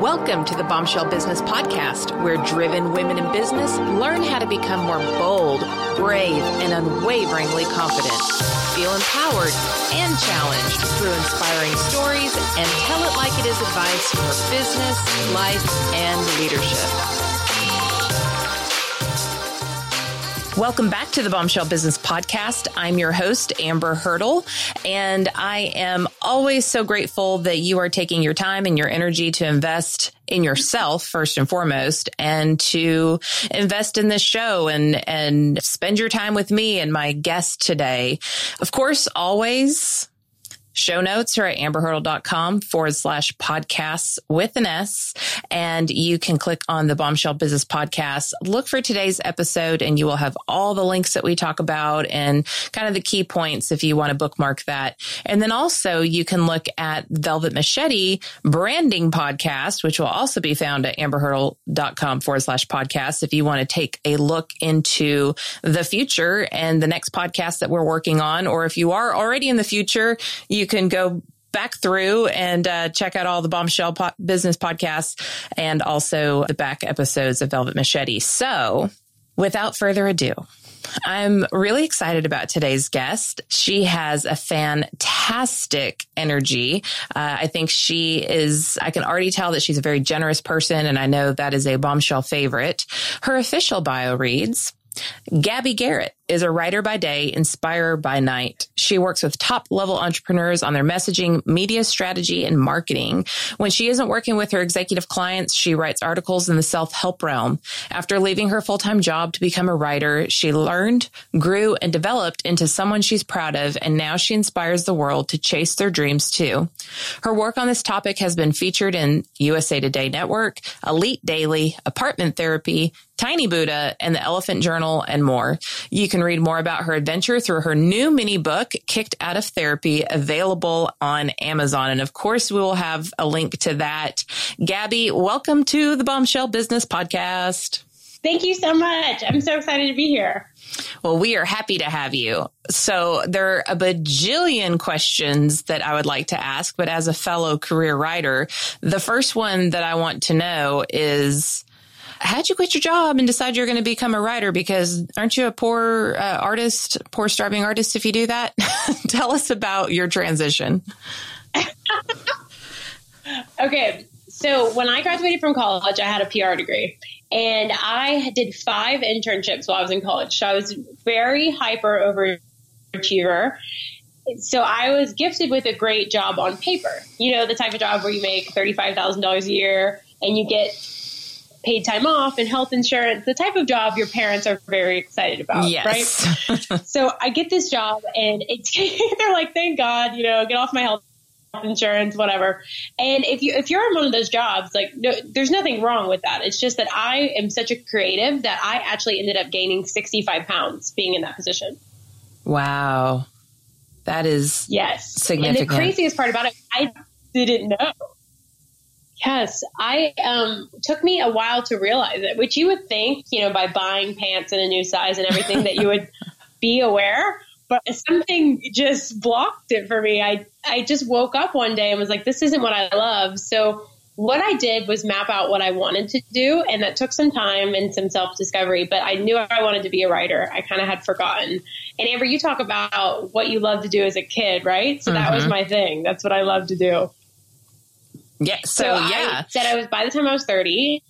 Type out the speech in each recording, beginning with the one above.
Welcome to the Bombshell Business Podcast, where driven women in business learn how to become more bold, brave, and unwaveringly confident. Feel empowered and challenged through inspiring stories and tell it like it is advice for business, life, and leadership. Welcome back to the Bombshell Business Podcast. I'm your host, Amber Hurdle, and I am always so grateful that you are taking your time and your energy to invest in yourself first and foremost and to invest in this show and and spend your time with me and my guest today. Of course, always Show notes are at amberhurdle.com forward slash podcasts with an S. And you can click on the Bombshell Business Podcast. Look for today's episode and you will have all the links that we talk about and kind of the key points if you want to bookmark that. And then also you can look at Velvet Machete branding podcast, which will also be found at amberhurdle.com forward slash podcast. If you want to take a look into the future and the next podcast that we're working on, or if you are already in the future, you you can go back through and uh, check out all the Bombshell po- Business podcasts and also the back episodes of Velvet Machete. So, without further ado, I'm really excited about today's guest. She has a fantastic energy. Uh, I think she is, I can already tell that she's a very generous person, and I know that is a bombshell favorite. Her official bio reads, Gabby Garrett is a writer by day, inspirer by night. She works with top level entrepreneurs on their messaging, media strategy, and marketing. When she isn't working with her executive clients, she writes articles in the self help realm. After leaving her full time job to become a writer, she learned, grew, and developed into someone she's proud of, and now she inspires the world to chase their dreams too. Her work on this topic has been featured in USA Today Network, Elite Daily, Apartment Therapy, Tiny Buddha, and the Elephant Journal, and more. You can read more about her adventure through her new mini book, Kicked Out of Therapy, available on Amazon. And of course, we will have a link to that. Gabby, welcome to the Bombshell Business Podcast. Thank you so much. I'm so excited to be here. Well, we are happy to have you. So there are a bajillion questions that I would like to ask, but as a fellow career writer, the first one that I want to know is, how'd you quit your job and decide you're going to become a writer? Because aren't you a poor uh, artist, poor starving artist if you do that? Tell us about your transition. okay. So when I graduated from college, I had a PR degree and I did five internships while I was in college. So I was very hyper overachiever. So I was gifted with a great job on paper. You know, the type of job where you make $35,000 a year and you get paid time off and health insurance, the type of job your parents are very excited about, yes. right? so I get this job and it's they're like, thank God, you know, get off my health insurance, whatever. And if you if you're in one of those jobs, like no, there's nothing wrong with that. It's just that I am such a creative that I actually ended up gaining 65 pounds being in that position. Wow. That is yes significant. And the craziest part about it, I didn't know. Yes, I um took me a while to realize it, which you would think, you know, by buying pants in a new size and everything that you would be aware, but something just blocked it for me. I I just woke up one day and was like, this isn't what I love. So what I did was map out what I wanted to do, and that took some time and some self discovery. But I knew I wanted to be a writer. I kind of had forgotten. And Amber, you talk about what you love to do as a kid, right? So mm-hmm. that was mm-hmm. my thing. That's what I love to do. Yeah. So, so yeah. I said I was by the time I was 30.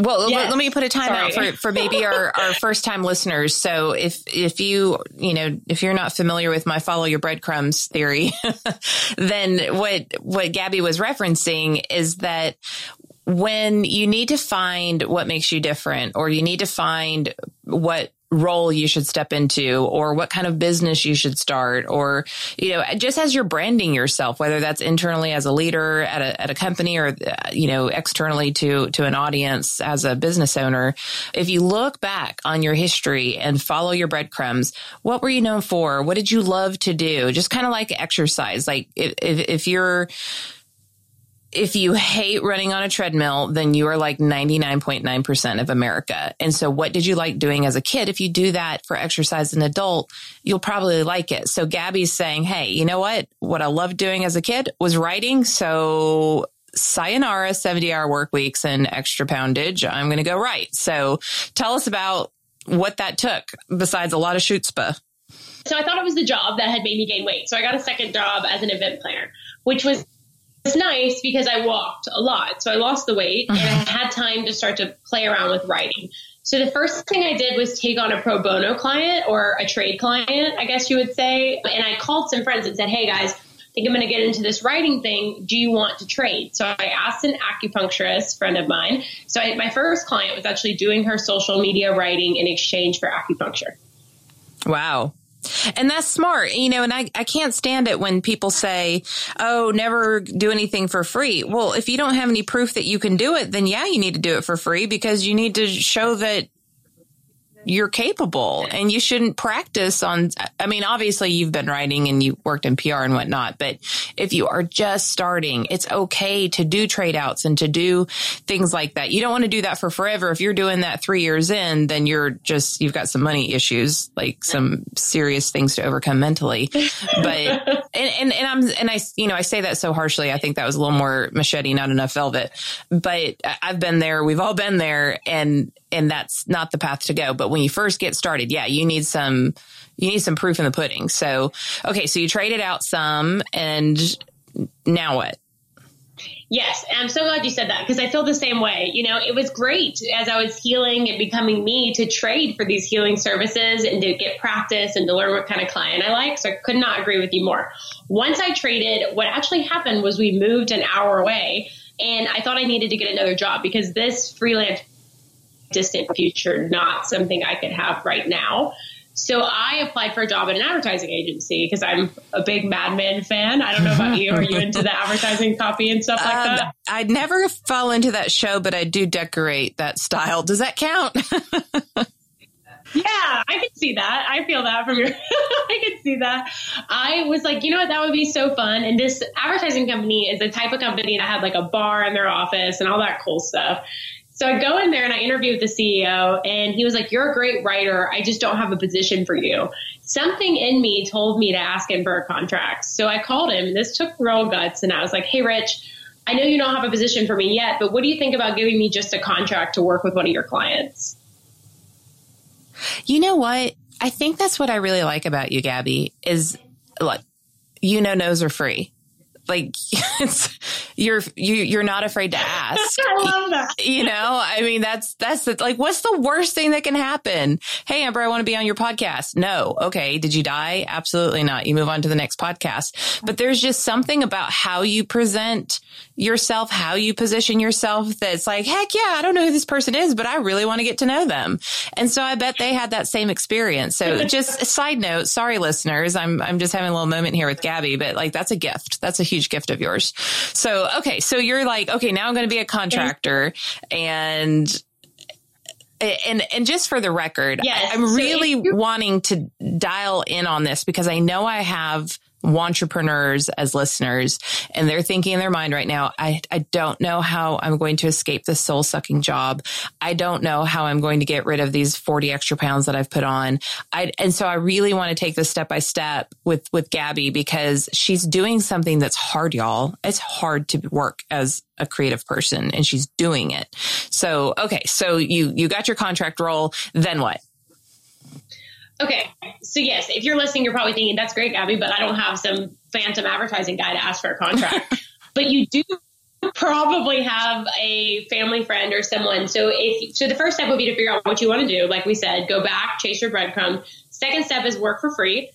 Well, yes. let, me put a time Sorry. out for, for maybe our, our first time listeners. So if, if you, you know, if you're not familiar with my follow your breadcrumbs theory, then what, what Gabby was referencing is that when you need to find what makes you different or you need to find what role you should step into or what kind of business you should start or you know just as you're branding yourself whether that's internally as a leader at a, at a company or you know externally to to an audience as a business owner. If you look back on your history and follow your breadcrumbs what were you known for? What did you love to do? Just kind of like exercise. Like if, if, if you're if you hate running on a treadmill, then you are like 99.9% of America. And so what did you like doing as a kid? If you do that for exercise as an adult, you'll probably like it. So Gabby's saying, Hey, you know what? What I loved doing as a kid was writing. So sayonara 70 hour work weeks and extra poundage. I'm going to go write. So tell us about what that took besides a lot of chutzpah. So I thought it was the job that had made me gain weight. So I got a second job as an event planner, which was was nice because I walked a lot. So I lost the weight and uh-huh. I had time to start to play around with writing. So the first thing I did was take on a pro bono client or a trade client, I guess you would say. And I called some friends and said, Hey guys, I think I'm going to get into this writing thing. Do you want to trade? So I asked an acupuncturist friend of mine. So I, my first client was actually doing her social media writing in exchange for acupuncture. Wow. And that's smart, you know, and I, I can't stand it when people say, oh, never do anything for free. Well, if you don't have any proof that you can do it, then yeah, you need to do it for free because you need to show that you're capable and you shouldn't practice on, I mean, obviously you've been writing and you worked in PR and whatnot, but if you are just starting, it's okay to do trade outs and to do things like that. You don't want to do that for forever. If you're doing that three years in, then you're just, you've got some money issues, like some serious things to overcome mentally. But, and, and, and I'm, and I, you know, I say that so harshly. I think that was a little more machete, not enough velvet, but I've been there. We've all been there and, and that's not the path to go. But when you first get started, yeah, you need some, you need some proof in the pudding. So, okay. So you traded out some and now what? Yes, I'm so glad you said that because I feel the same way. You know, it was great as I was healing and becoming me to trade for these healing services and to get practice and to learn what kind of client I like. So I could not agree with you more. Once I traded, what actually happened was we moved an hour away and I thought I needed to get another job because this freelance distant future, not something I could have right now. So I applied for a job at an advertising agency because I'm a big Mad Men fan. I don't know about you. Are you into the advertising copy and stuff like um, that? I never fall into that show, but I do decorate that style. Does that count? yeah, I can see that. I feel that from your, I can see that. I was like, you know what, that would be so fun. And this advertising company is the type of company that had like a bar in their office and all that cool stuff. So I go in there and I interview with the CEO, and he was like, You're a great writer. I just don't have a position for you. Something in me told me to ask him for a contract. So I called him. And this took real guts, and I was like, Hey, Rich, I know you don't have a position for me yet, but what do you think about giving me just a contract to work with one of your clients? You know what? I think that's what I really like about you, Gabby, is like, you know, no's are free like you're you you're not afraid to ask. I love that. You know, I mean that's that's the, like what's the worst thing that can happen? Hey Amber, I want to be on your podcast. No. Okay, did you die? Absolutely not. You move on to the next podcast. But there's just something about how you present yourself, how you position yourself that's like, heck yeah, I don't know who this person is, but I really want to get to know them. And so I bet they had that same experience. So just a side note, sorry listeners, I'm I'm just having a little moment here with Gabby, but like that's a gift. That's a huge gift of yours. So, okay. So you're like, okay, now I'm going to be a contractor and and and just for the record, yes. I'm really so wanting to dial in on this because I know I have entrepreneurs as listeners and they're thinking in their mind right now, I, I don't know how I'm going to escape this soul sucking job. I don't know how I'm going to get rid of these 40 extra pounds that I've put on. I, and so I really want to take this step by step with, with Gabby because she's doing something that's hard, y'all. It's hard to work as a creative person and she's doing it. So, okay. So you, you got your contract role. Then what? Okay. So yes, if you're listening, you're probably thinking that's great, Gabby, but I don't have some phantom advertising guy to ask for a contract. but you do probably have a family friend or someone. So if so the first step would be to figure out what you want to do. Like we said, go back, chase your breadcrumb. Second step is work for free.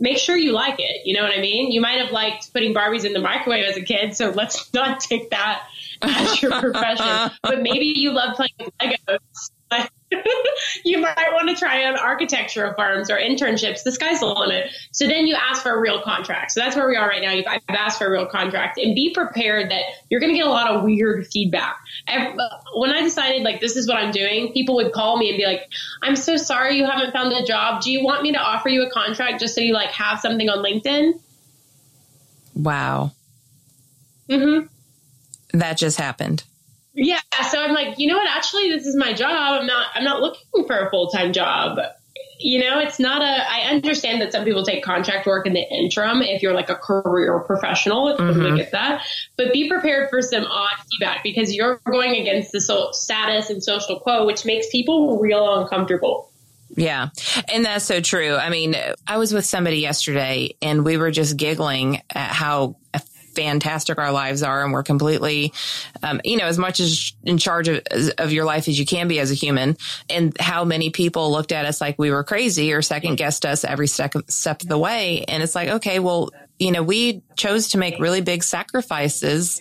Make sure you like it. You know what I mean? You might have liked putting Barbies in the microwave as a kid, so let's not take that as your profession. but maybe you love playing with Legos. you might want to try on architectural firms or internships. The sky's the limit. So then you ask for a real contract. So that's where we are right now. I've asked for a real contract and be prepared that you're going to get a lot of weird feedback. When I decided like this is what I'm doing, people would call me and be like, I'm so sorry you haven't found a job. Do you want me to offer you a contract just so you like have something on LinkedIn? Wow. Mm-hmm. That just happened. Yeah. So I'm like, you know what? Actually, this is my job. I'm not, I'm not looking for a full time job. You know, it's not a, I understand that some people take contract work in the interim if you're like a career professional. It's mm-hmm. get that. But be prepared for some odd feedback because you're going against the so- status and social quo, which makes people real uncomfortable. Yeah. And that's so true. I mean, I was with somebody yesterday and we were just giggling at how fantastic our lives are and we're completely um, you know as much as in charge of, of your life as you can be as a human and how many people looked at us like we were crazy or second guessed us every step, step of the way and it's like okay well you know, we chose to make really big sacrifices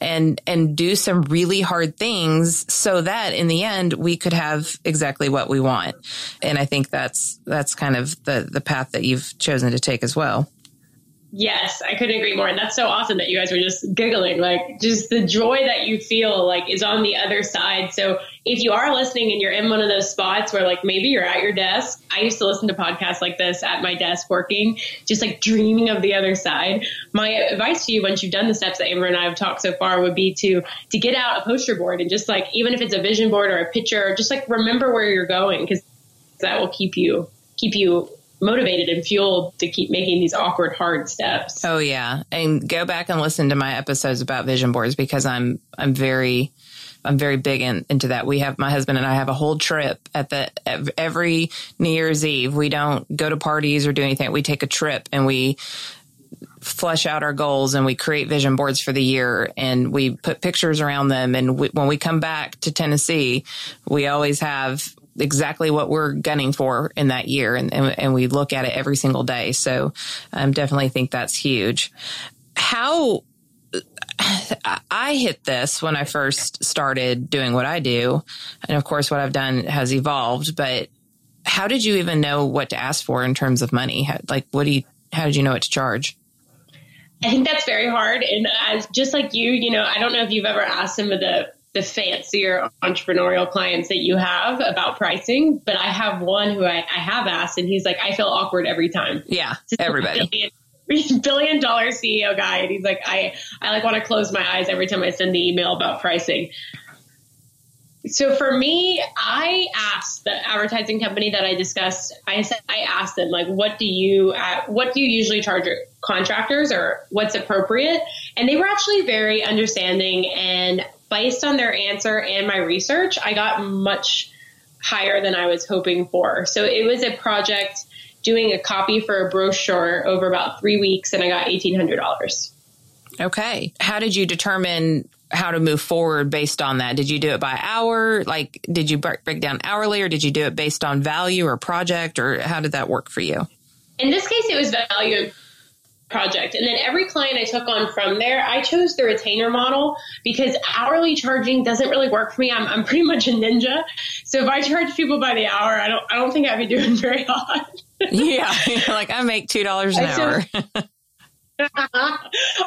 and, and do some really hard things so that in the end we could have exactly what we want. And I think that's, that's kind of the, the path that you've chosen to take as well. Yes, I couldn't agree more. And that's so awesome that you guys were just giggling. Like, just the joy that you feel like is on the other side. So, if you are listening and you're in one of those spots where, like, maybe you're at your desk, I used to listen to podcasts like this at my desk working, just like dreaming of the other side. My advice to you, once you've done the steps that Amber and I have talked so far, would be to to get out a poster board and just like, even if it's a vision board or a picture, just like remember where you're going because that will keep you keep you motivated and fueled to keep making these awkward, hard steps. Oh yeah. And go back and listen to my episodes about vision boards because I'm, I'm very, I'm very big in, into that. We have my husband and I have a whole trip at the every New Year's Eve. We don't go to parties or do anything. We take a trip and we flesh out our goals and we create vision boards for the year and we put pictures around them. And we, when we come back to Tennessee, we always have exactly what we're gunning for in that year. And, and, and we look at it every single day. So I um, definitely think that's huge. How I hit this when I first started doing what I do. And of course, what I've done has evolved, but how did you even know what to ask for in terms of money? How, like, what do you, how did you know what to charge? I think that's very hard. And as just like you, you know, I don't know if you've ever asked some of the the fancier entrepreneurial clients that you have about pricing, but I have one who I, I have asked and he's like, I feel awkward every time. Yeah. Everybody. Billion, billion dollar CEO guy. And he's like, I, I like want to close my eyes every time I send the email about pricing. So for me, I asked the advertising company that I discussed. I said I asked them like, what do you uh, what do you usually charge your contractors, or what's appropriate? And they were actually very understanding. And based on their answer and my research, I got much higher than I was hoping for. So it was a project doing a copy for a brochure over about three weeks, and I got eighteen hundred dollars. Okay. How did you determine how to move forward based on that? Did you do it by hour? Like, did you break down hourly or did you do it based on value or project or how did that work for you? In this case, it was value project. And then every client I took on from there, I chose the retainer model because hourly charging doesn't really work for me. I'm, I'm pretty much a ninja. So if I charge people by the hour, I don't, I don't think I'd be doing very hot. yeah. Like I make $2 an hour.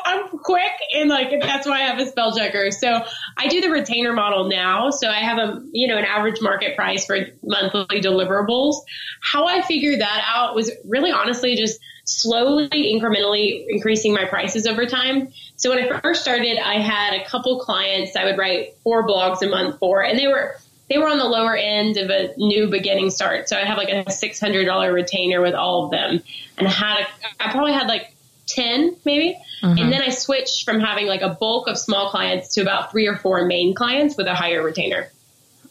I'm quick and like that's why I have a spell checker. So I do the retainer model now. So I have a you know an average market price for monthly deliverables. How I figured that out was really honestly just slowly incrementally increasing my prices over time. So when I first started, I had a couple clients I would write four blogs a month for and they were they were on the lower end of a new beginning start. So I have like a $600 retainer with all of them and I had a, I probably had like 10 maybe. Mm-hmm. And then I switched from having like a bulk of small clients to about three or four main clients with a higher retainer.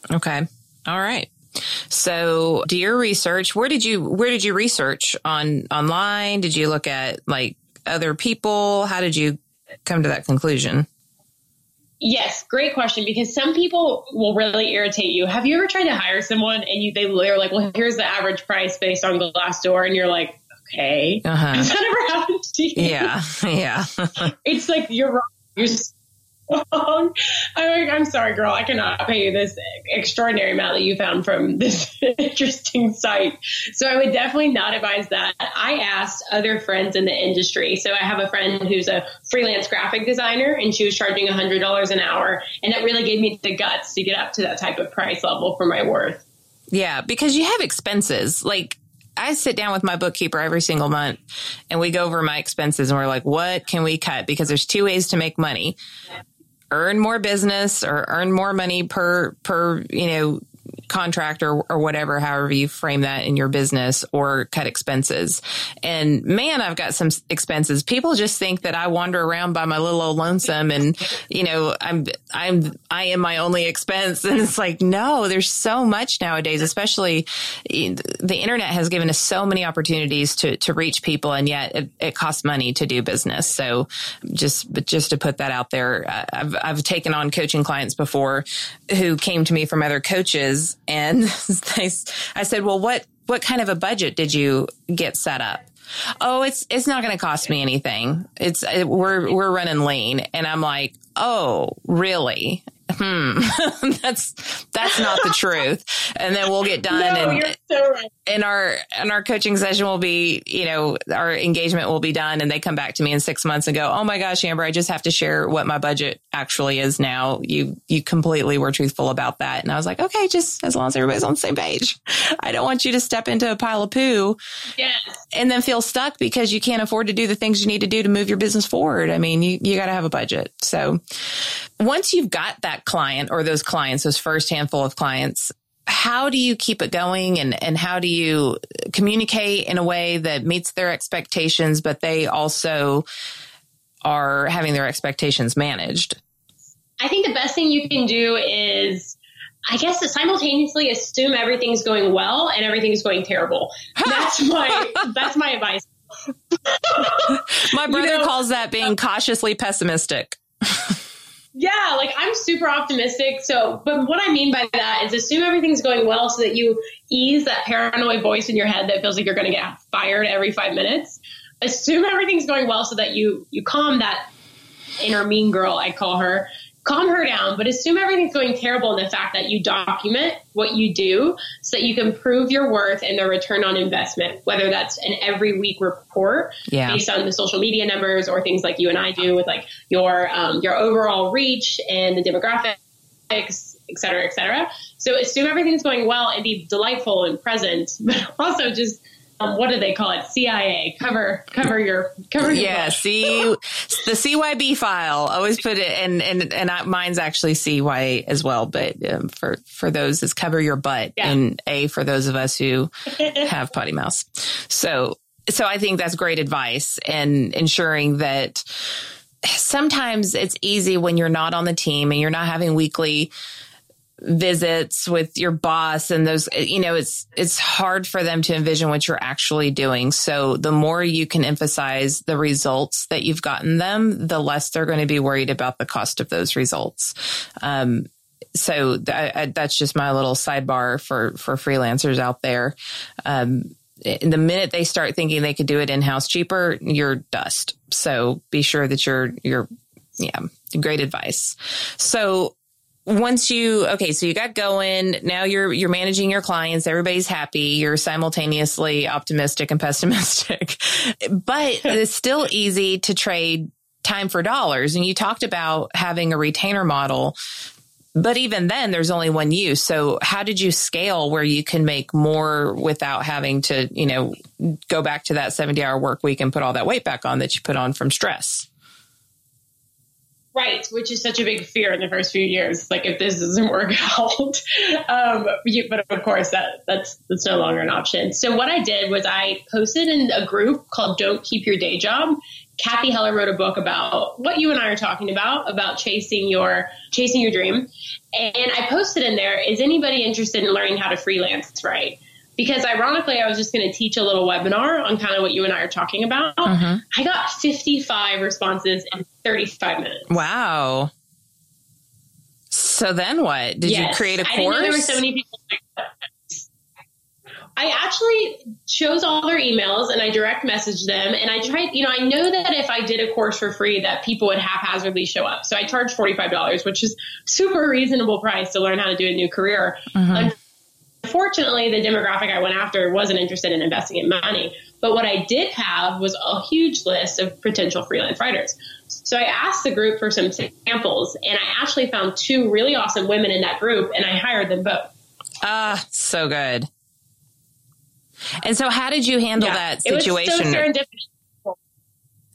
Okay. All right. So, do your research. Where did you where did you research on online? Did you look at like other people? How did you come to that conclusion? Yes, great question. Because some people will really irritate you. Have you ever tried to hire someone and you they they're like, well, here's the average price based on Glassdoor, and you're like, okay. Uh-huh. Has that ever happened to you? Yeah. Yeah. it's like you're wrong. You're I'm, like, I'm sorry, girl. I cannot pay you this extraordinary amount that you found from this interesting site. So I would definitely not advise that. I asked other friends in the industry. So I have a friend who's a freelance graphic designer and she was charging $100 an hour. And that really gave me the guts to get up to that type of price level for my worth. Yeah, because you have expenses. Like I sit down with my bookkeeper every single month and we go over my expenses and we're like, what can we cut? Because there's two ways to make money. Earn more business or earn more money per per you know contract or, or whatever, however you frame that in your business or cut expenses. And man, I've got some expenses. People just think that I wander around by my little old lonesome and, you know, I'm, I'm, I am my only expense. And it's like, no, there's so much nowadays, especially eh, the internet has given us so many opportunities to, to reach people. And yet it, it costs money to do business. So just, but just to put that out there, I've, I've taken on coaching clients before who came to me from other coaches and I, I said, well, what, what kind of a budget did you get set up? Oh, it's, it's not going to cost me anything. It's, it, we're, we're running lean. And I'm like, oh, really? hmm, that's that's not the truth. And then we'll get done, no, and so right. And our and our coaching session will be, you know, our engagement will be done, and they come back to me in six months and go, "Oh my gosh, Amber, I just have to share what my budget actually is now. You you completely were truthful about that." And I was like, "Okay, just as long as everybody's on the same page, I don't want you to step into a pile of poo, yes. and then feel stuck because you can't afford to do the things you need to do to move your business forward. I mean, you you got to have a budget. So once you've got that client or those clients, those first handful of clients, how do you keep it going and, and how do you communicate in a way that meets their expectations, but they also are having their expectations managed? I think the best thing you can do is I guess to simultaneously assume everything's going well and everything's going terrible. That's my that's my advice. my brother you know, calls that being cautiously pessimistic. Yeah, like I'm super optimistic. So, but what I mean by that is assume everything's going well so that you ease that paranoid voice in your head that feels like you're going to get fired every five minutes. Assume everything's going well so that you you calm that inner mean girl I call her calm her down, but assume everything's going terrible in the fact that you document what you do so that you can prove your worth and the return on investment, whether that's an every week report yeah. based on the social media numbers or things like you and I do with like your, um, your overall reach and the demographics, et cetera, et cetera. So assume everything's going well and be delightful and present, but also just um, what do they call it? CIA. Cover, cover your, cover your. Yeah, see the CYB file. Always put it, and and and I, mine's actually CY as well. But um, for for those is cover your butt, yeah. and A for those of us who have potty mouths. So so I think that's great advice, and ensuring that sometimes it's easy when you're not on the team and you're not having weekly visits with your boss and those you know it's it's hard for them to envision what you're actually doing. So the more you can emphasize the results that you've gotten them the less they're going to be worried about the cost of those results. Um, so th- I, that's just my little sidebar for for freelancers out there. Um, the minute they start thinking they could do it in house cheaper you're dust. So be sure that you're you're yeah great advice. So once you okay so you got going. Now you're you're managing your clients. Everybody's happy. You're simultaneously optimistic and pessimistic. But it's still easy to trade time for dollars. And you talked about having a retainer model. But even then there's only one use. So how did you scale where you can make more without having to you know go back to that 70 hour work week and put all that weight back on that you put on from stress Right, which is such a big fear in the first few years. Like if this doesn't work out, um, you, but of course that that's that's no longer an option. So what I did was I posted in a group called "Don't Keep Your Day Job." Cathy Heller wrote a book about what you and I are talking about about chasing your chasing your dream, and I posted in there: Is anybody interested in learning how to freelance? Right because ironically, I was just going to teach a little webinar on kind of what you and I are talking about. Mm-hmm. I got 55 responses in 35 minutes. Wow. So then what? Did yes. you create a course? there were so many people. I actually chose all their emails and I direct messaged them and I tried, you know, I know that if I did a course for free that people would haphazardly show up. So I charged $45, which is super reasonable price to learn how to do a new career. Mm-hmm. Fortunately, the demographic I went after wasn't interested in investing in money. But what I did have was a huge list of potential freelance writers. So I asked the group for some samples, and I actually found two really awesome women in that group, and I hired them both. Ah, so good. And so, how did you handle yeah, that situation? It was so serendipitous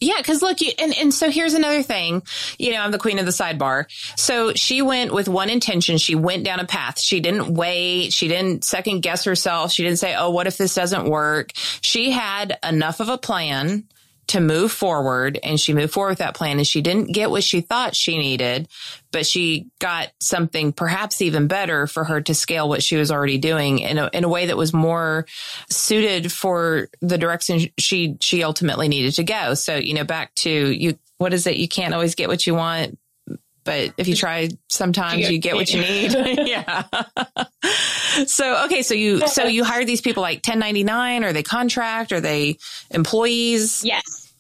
Yeah, because look, you, and and so here's another thing. You know, I'm the queen of the sidebar. So she went with one intention. She went down a path. She didn't wait. She didn't second guess herself. She didn't say, "Oh, what if this doesn't work?" She had enough of a plan to move forward and she moved forward with that plan and she didn't get what she thought she needed, but she got something perhaps even better for her to scale what she was already doing in a, in a way that was more suited for the direction she, she ultimately needed to go. So, you know, back to you, what is it? You can't always get what you want. But if you try, sometimes you get what you need. yeah. so, okay. So you, so you hire these people like 1099 or they contract or they employees? Yes.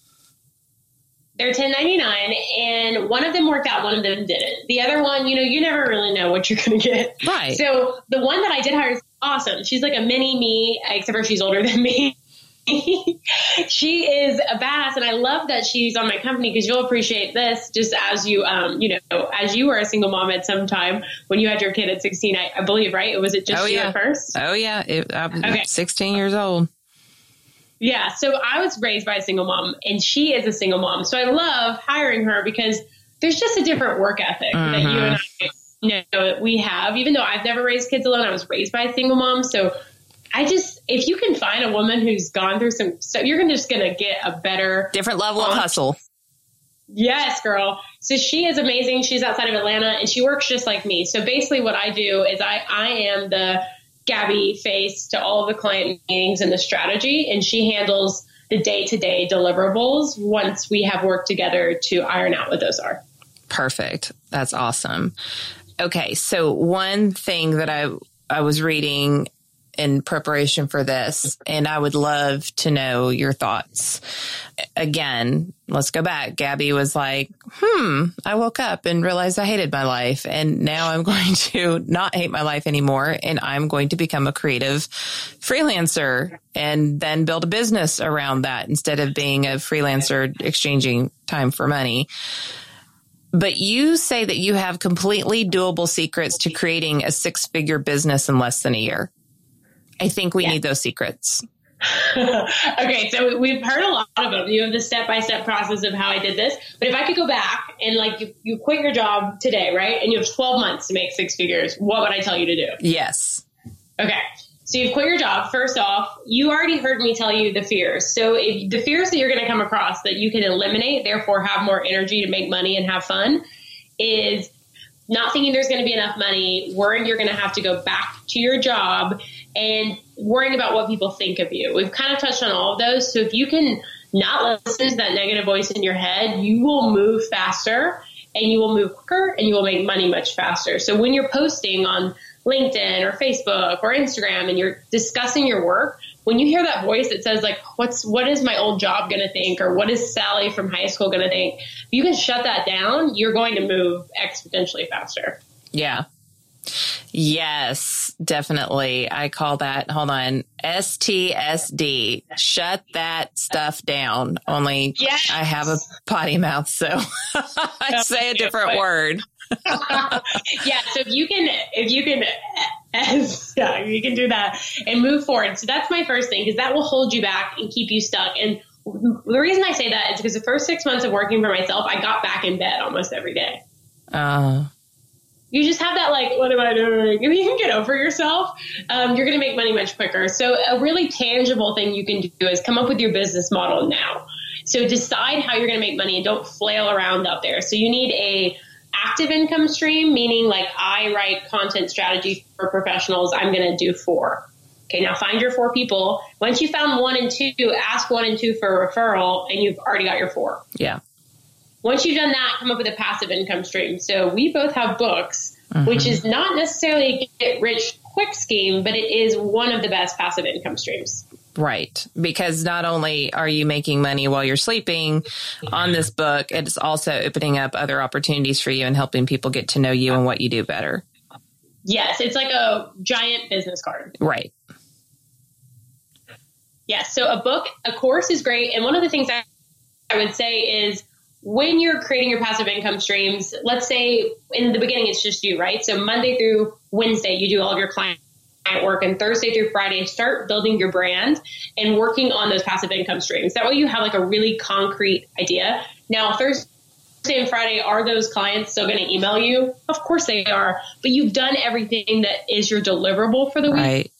They're 1099 and one of them worked out, one of them didn't. The other one, you know, you never really know what you're going to get. Right. So the one that I did hire is awesome. She's like a mini me, except for she's older than me. she is a badass, and I love that she's on my company because you'll appreciate this just as you, um, you know, as you were a single mom at some time when you had your kid at 16, I, I believe, right? Was it just oh, you yeah. at first? Oh yeah, it, I'm okay. 16 years old. Yeah, so I was raised by a single mom, and she is a single mom. So I love hiring her because there's just a different work ethic mm-hmm. that you and I you know we have. Even though I've never raised kids alone, I was raised by a single mom, so I just, if you can find a woman who's gone through some, so you're just going to get a better, different level of hustle. Yes, girl. So she is amazing. She's outside of Atlanta and she works just like me. So basically what I do is I, I am the Gabby face to all the client meetings and the strategy and she handles the day to day deliverables once we have worked together to iron out what those are. Perfect. That's awesome. Okay. So one thing that I, I was reading in preparation for this, and I would love to know your thoughts. Again, let's go back. Gabby was like, hmm, I woke up and realized I hated my life. And now I'm going to not hate my life anymore. And I'm going to become a creative freelancer and then build a business around that instead of being a freelancer exchanging time for money but you say that you have completely doable secrets to creating a six figure business in less than a year. I think we yeah. need those secrets. okay, so we've heard a lot of them. You have the step by step process of how I did this. But if I could go back and like you, you quit your job today, right? And you have 12 months to make six figures, what would I tell you to do? Yes. Okay. So you've quit your job. First off, you already heard me tell you the fears. So if the fears that you're going to come across that you can eliminate, therefore have more energy to make money and have fun, is not thinking there's going to be enough money, worrying you're going to have to go back to your job, and worrying about what people think of you. We've kind of touched on all of those. So if you can not listen to that negative voice in your head, you will move faster and you will move quicker and you will make money much faster. So when you're posting on LinkedIn or Facebook or Instagram and you're discussing your work, when you hear that voice that says like, what's, what is my old job going to think? Or what is Sally from high school going to think? If you can shut that down, you're going to move exponentially faster. Yeah. Yes, definitely. I call that, hold on, STSD. Shut that stuff down. Only yes. I have a potty mouth, so I say a different word. yeah, so if you can, if you can, as, yeah, you can do that and move forward. So that's my first thing because that will hold you back and keep you stuck. And the reason I say that is because the first six months of working for myself, I got back in bed almost every day. Uh, you just have that like, what am I doing? If you can get over yourself, um, you're going to make money much quicker. So a really tangible thing you can do is come up with your business model now. So decide how you're going to make money and don't flail around out there. So you need a active income stream, meaning like I write content strategy for professionals. I'm going to do four. Okay, now find your four people. Once you found one and two, ask one and two for a referral, and you've already got your four. Yeah. Once you've done that, come up with a passive income stream. So we both have books, mm-hmm. which is not necessarily a get rich quick scheme, but it is one of the best passive income streams. Right. Because not only are you making money while you're sleeping on this book, it's also opening up other opportunities for you and helping people get to know you and what you do better. Yes. It's like a giant business card. Right. Yes. So a book, a course is great. And one of the things I, I would say is when you're creating your passive income streams, let's say in the beginning it's just you, right? So Monday through Wednesday, you do all of your client work and Thursday through Friday, start building your brand and working on those passive income streams. That way you have like a really concrete idea. Now, Thursday and Friday, are those clients still going to email you? Of course they are, but you've done everything that is your deliverable for the week. Right.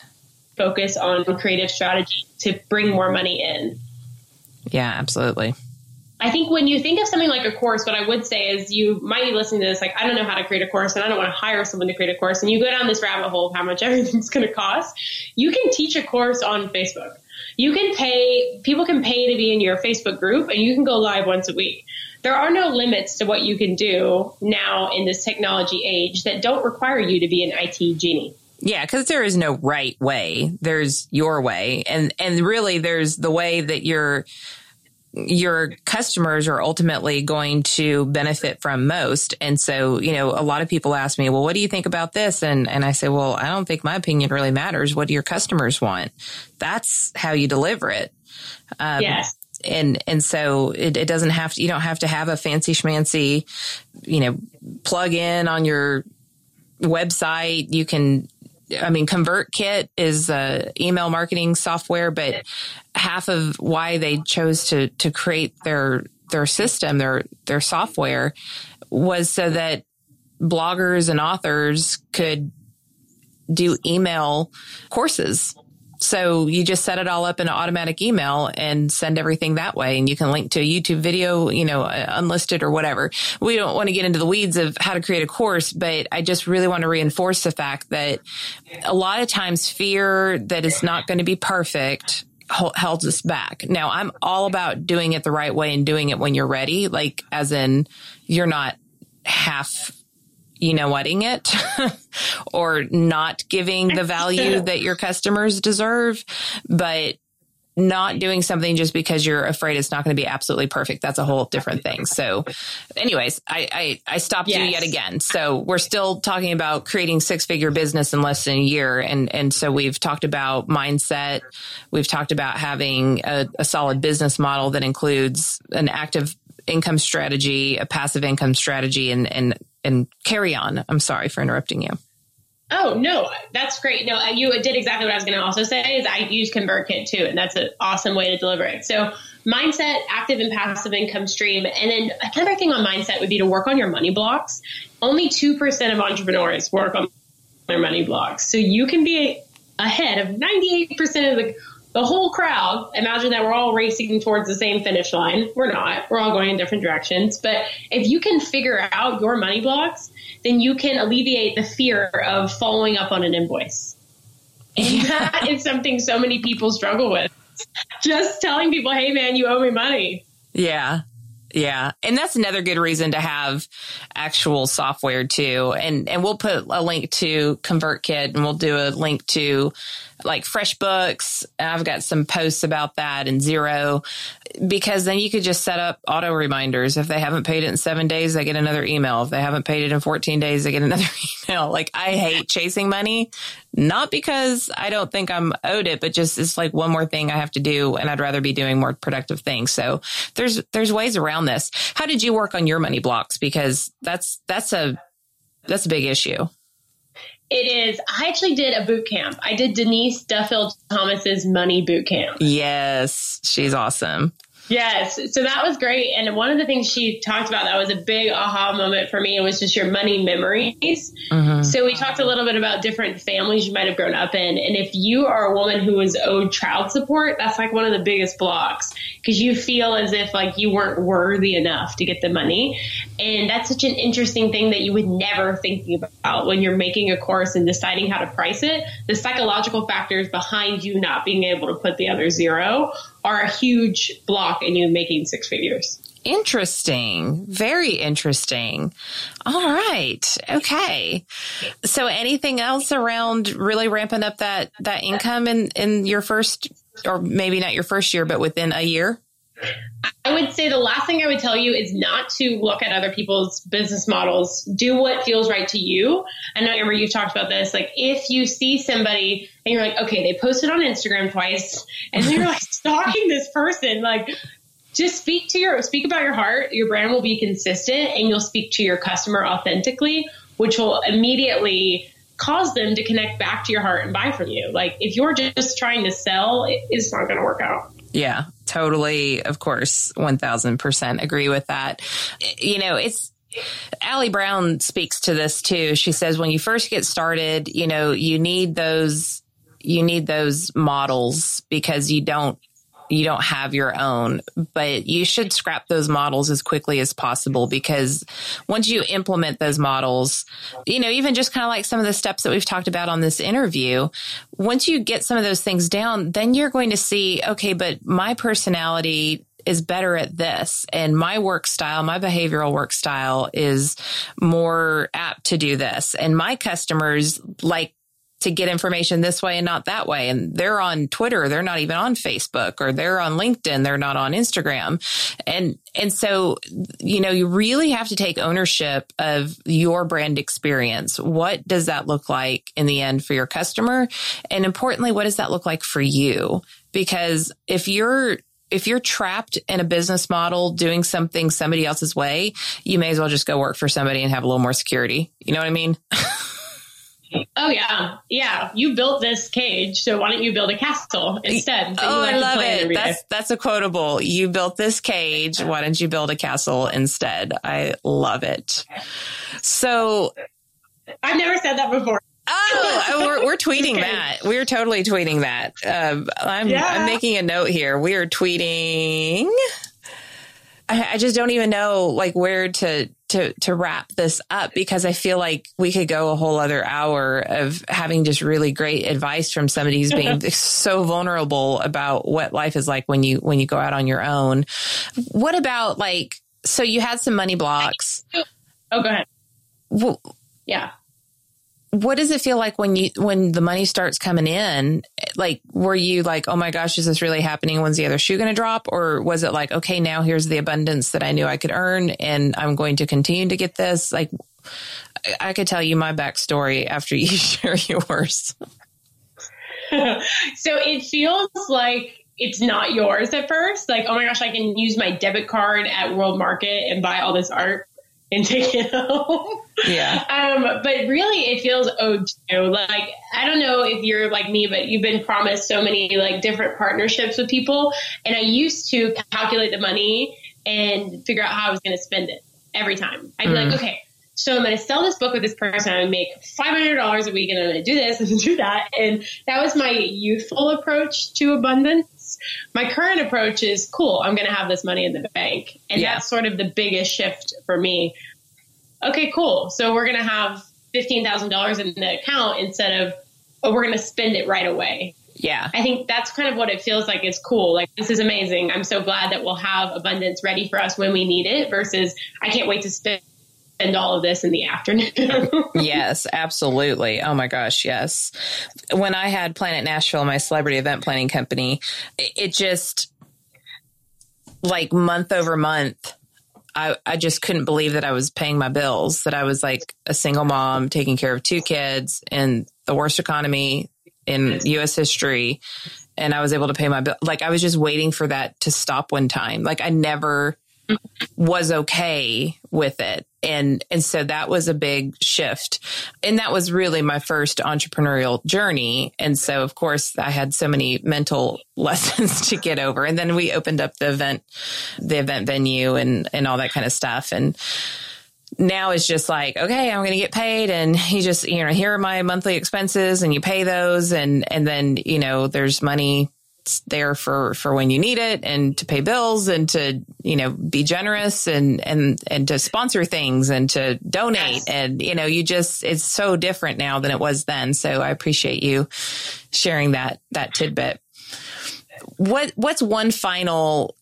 Focus on creative strategy to bring more money in. Yeah, absolutely. I think when you think of something like a course, what I would say is you might be listening to this like, I don't know how to create a course and I don't want to hire someone to create a course. And you go down this rabbit hole of how much everything's going to cost. You can teach a course on Facebook. You can pay, people can pay to be in your Facebook group and you can go live once a week. There are no limits to what you can do now in this technology age that don't require you to be an IT genie. Yeah, because there is no right way. There's your way, and and really, there's the way that you're your customers are ultimately going to benefit from most. And so, you know, a lot of people ask me, well, what do you think about this? And, and I say, well, I don't think my opinion really matters. What do your customers want? That's how you deliver it. Um, yes. And, and so it, it doesn't have to, you don't have to have a fancy schmancy, you know, plug in on your website. You can I mean, ConvertKit is a email marketing software, but half of why they chose to to create their their system, their their software, was so that bloggers and authors could do email courses so you just set it all up in an automatic email and send everything that way. And you can link to a YouTube video, you know, uh, unlisted or whatever. We don't want to get into the weeds of how to create a course, but I just really want to reinforce the fact that a lot of times fear that it's not going to be perfect held us back. Now I'm all about doing it the right way and doing it when you're ready, like as in you're not half you know whatting it or not giving the value that your customers deserve, but not doing something just because you're afraid it's not going to be absolutely perfect. That's a whole different thing. So anyways, I, I, I stopped yes. you yet again. So we're still talking about creating six figure business in less than a year. And, and so we've talked about mindset. We've talked about having a, a solid business model that includes an active income strategy, a passive income strategy, and, and and carry on. I'm sorry for interrupting you. Oh no, that's great. No, you did exactly what I was going to also say. Is I use ConvertKit too, and that's an awesome way to deliver it. So mindset, active and passive income stream, and then another thing on mindset would be to work on your money blocks. Only two percent of entrepreneurs work on their money blocks, so you can be ahead of ninety eight percent of the the whole crowd, imagine that we're all racing towards the same finish line. We're not. We're all going in different directions. But if you can figure out your money blocks, then you can alleviate the fear of following up on an invoice. And that is something so many people struggle with. Just telling people, hey man, you owe me money. Yeah. Yeah. And that's another good reason to have actual software too. And, and we'll put a link to ConvertKit and we'll do a link to like FreshBooks. I've got some posts about that and Xero because then you could just set up auto reminders. If they haven't paid it in seven days, they get another email. If they haven't paid it in 14 days, they get another email. Like I hate chasing money, not because I don't think I'm owed it, but just it's like one more thing I have to do and I'd rather be doing more productive things. So there's, there's ways around this. How did you work on your money blocks? Because that's, that's a, that's a big issue. It is. I actually did a boot camp. I did Denise Duffield Thomas's money boot camp. Yes, she's awesome. Yes. So that was great. And one of the things she talked about that was a big aha moment for me was just your money memories. Mm-hmm. So we talked a little bit about different families you might have grown up in. And if you are a woman who was owed child support, that's like one of the biggest blocks because you feel as if like you weren't worthy enough to get the money. And that's such an interesting thing that you would never think about when you're making a course and deciding how to price it. The psychological factors behind you not being able to put the other zero are a huge block in you making six figures. Interesting. Very interesting. All right. Okay. So anything else around really ramping up that, that income in, in your first, or maybe not your first year, but within a year? I would say the last thing I would tell you is not to look at other people's business models. Do what feels right to you. I know, Amber, you've talked about this. Like, if you see somebody and you're like, okay, they posted on Instagram twice, and you're like stalking this person, like, just speak to your speak about your heart. Your brand will be consistent, and you'll speak to your customer authentically, which will immediately cause them to connect back to your heart and buy from you. Like if you're just trying to sell, it's not going to work out. Yeah, totally. Of course, 1000% agree with that. You know, it's, Ali Brown speaks to this too. She says when you first get started, you know, you need those you need those models because you don't you don't have your own, but you should scrap those models as quickly as possible because once you implement those models, you know, even just kind of like some of the steps that we've talked about on this interview, once you get some of those things down, then you're going to see, okay, but my personality is better at this and my work style, my behavioral work style is more apt to do this. And my customers like to get information this way and not that way. And they're on Twitter. They're not even on Facebook or they're on LinkedIn. They're not on Instagram. And, and so, you know, you really have to take ownership of your brand experience. What does that look like in the end for your customer? And importantly, what does that look like for you? Because if you're if you're trapped in a business model doing something somebody else's way, you may as well just go work for somebody and have a little more security. You know what I mean? Oh yeah, yeah. You built this cage, so why don't you build a castle instead? Oh, I love it. That's that's a quotable. You built this cage. Why don't you build a castle instead? I love it. So, I've never said that before. Oh, we're, we're tweeting that. We're totally tweeting that. Uh, I'm, yeah. I'm making a note here. We are tweeting. I, I just don't even know like where to to to wrap this up because I feel like we could go a whole other hour of having just really great advice from somebody who's being so vulnerable about what life is like when you when you go out on your own. What about like so you had some money blocks? Oh, go ahead. Well, yeah what does it feel like when you when the money starts coming in? Like were you like oh my gosh is this really happening? When's the other shoe going to drop? Or was it like okay now here's the abundance that i knew i could earn and i'm going to continue to get this? Like i could tell you my backstory after you share yours. So it feels like it's not yours at first. Like oh my gosh i can use my debit card at world market and buy all this art and take it home. Yeah. Um, but really it feels owed to. Like, I don't know if you're like me, but you've been promised so many like different partnerships with people. And I used to calculate the money and figure out how I was going to spend it every time. I'd be mm. like, okay, so I'm going to sell this book with this person. I'm going to make $500 a week and I'm going to do this and do that. And that was my youthful approach to abundance. My current approach is cool. I'm going to have this money in the bank. And yeah. that's sort of the biggest shift for me. Okay, cool. So we're going to have $15,000 in the account instead of, oh, we're going to spend it right away. Yeah. I think that's kind of what it feels like It's cool. Like, this is amazing. I'm so glad that we'll have abundance ready for us when we need it versus I can't wait to spend spend all of this in the afternoon. yes, absolutely. Oh my gosh, yes. When I had Planet Nashville, my celebrity event planning company, it just like month over month, I, I just couldn't believe that I was paying my bills, that I was like a single mom taking care of two kids in the worst economy in US history. And I was able to pay my bill. Like I was just waiting for that to stop one time. Like I never was okay with it. And, and so that was a big shift. And that was really my first entrepreneurial journey. And so, of course, I had so many mental lessons to get over. And then we opened up the event, the event venue and, and all that kind of stuff. And, now it's just like, okay, I'm going to get paid and you just, you know, here are my monthly expenses and you pay those. And, and then, you know, there's money it's there for for when you need it and to pay bills and to you know be generous and and and to sponsor things and to donate. Yes. and you know you just it's so different now than it was then. So i appreciate you sharing that that tidbit. What what's one final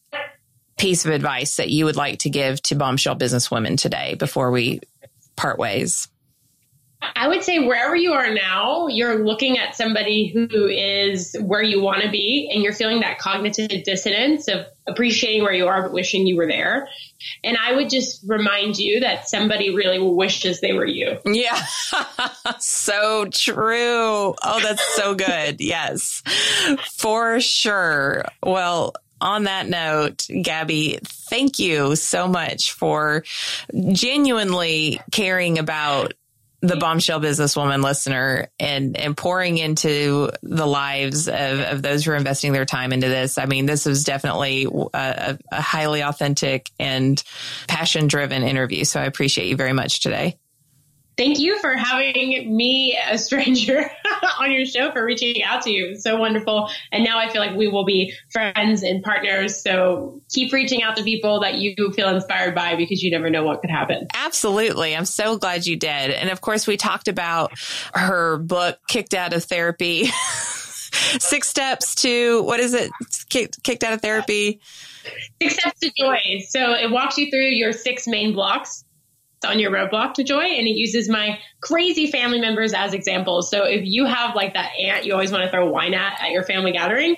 piece of advice that you would like to give to bombshell businesswomen today before we part ways I would say wherever you are now, you're looking at somebody who is where you want to be and you're feeling that cognitive dissonance of appreciating where you are but wishing you were there. And I would just remind you that somebody really wishes they were you. Yeah. so true. Oh, that's so good. yes. For sure. Well, on that note, Gabi, thank you so much for genuinely caring about the bombshell businesswoman listener and, and pouring into the lives of, of those who are investing their time into this. I mean, this was definitely a, a highly authentic and passion driven interview. So I appreciate you very much today. Thank you for having me, a stranger, on your show, for reaching out to you. So wonderful. And now I feel like we will be friends and partners. So keep reaching out to people that you feel inspired by because you never know what could happen. Absolutely. I'm so glad you did. And of course, we talked about her book, Kicked Out of Therapy. Six steps to what is it? Kicked, kicked out of therapy. Six steps to joy. So it walks you through your six main blocks on your roadblock to joy and it uses my crazy family members as examples. So if you have like that aunt you always want to throw wine at at your family gathering,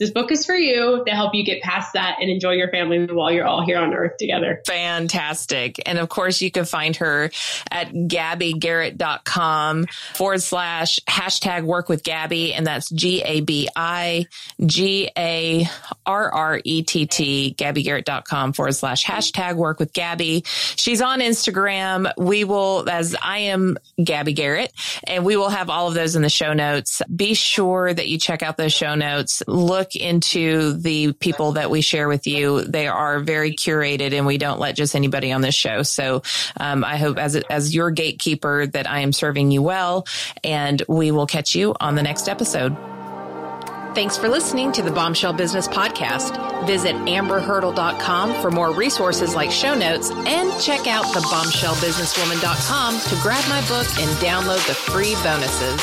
this book is for you to help you get past that and enjoy your family while you're all here on earth together. Fantastic. And of course, you can find her at gabigarrett.com forward slash hashtag work with Gabi. And that's G A B I G A R R E T T, gabigarrett.com forward slash hashtag work with Gabi. She's on Instagram. We will, as I am Gabi Garrett, and we will have all of those in the show notes. Be sure that you check out those show notes. Look look into the people that we share with you. They are very curated and we don't let just anybody on this show. So um, I hope as, as your gatekeeper that I am serving you well and we will catch you on the next episode. Thanks for listening to the Bombshell Business Podcast. Visit amberhurdle.com for more resources like show notes and check out thebombshellbusinesswoman.com to grab my book and download the free bonuses.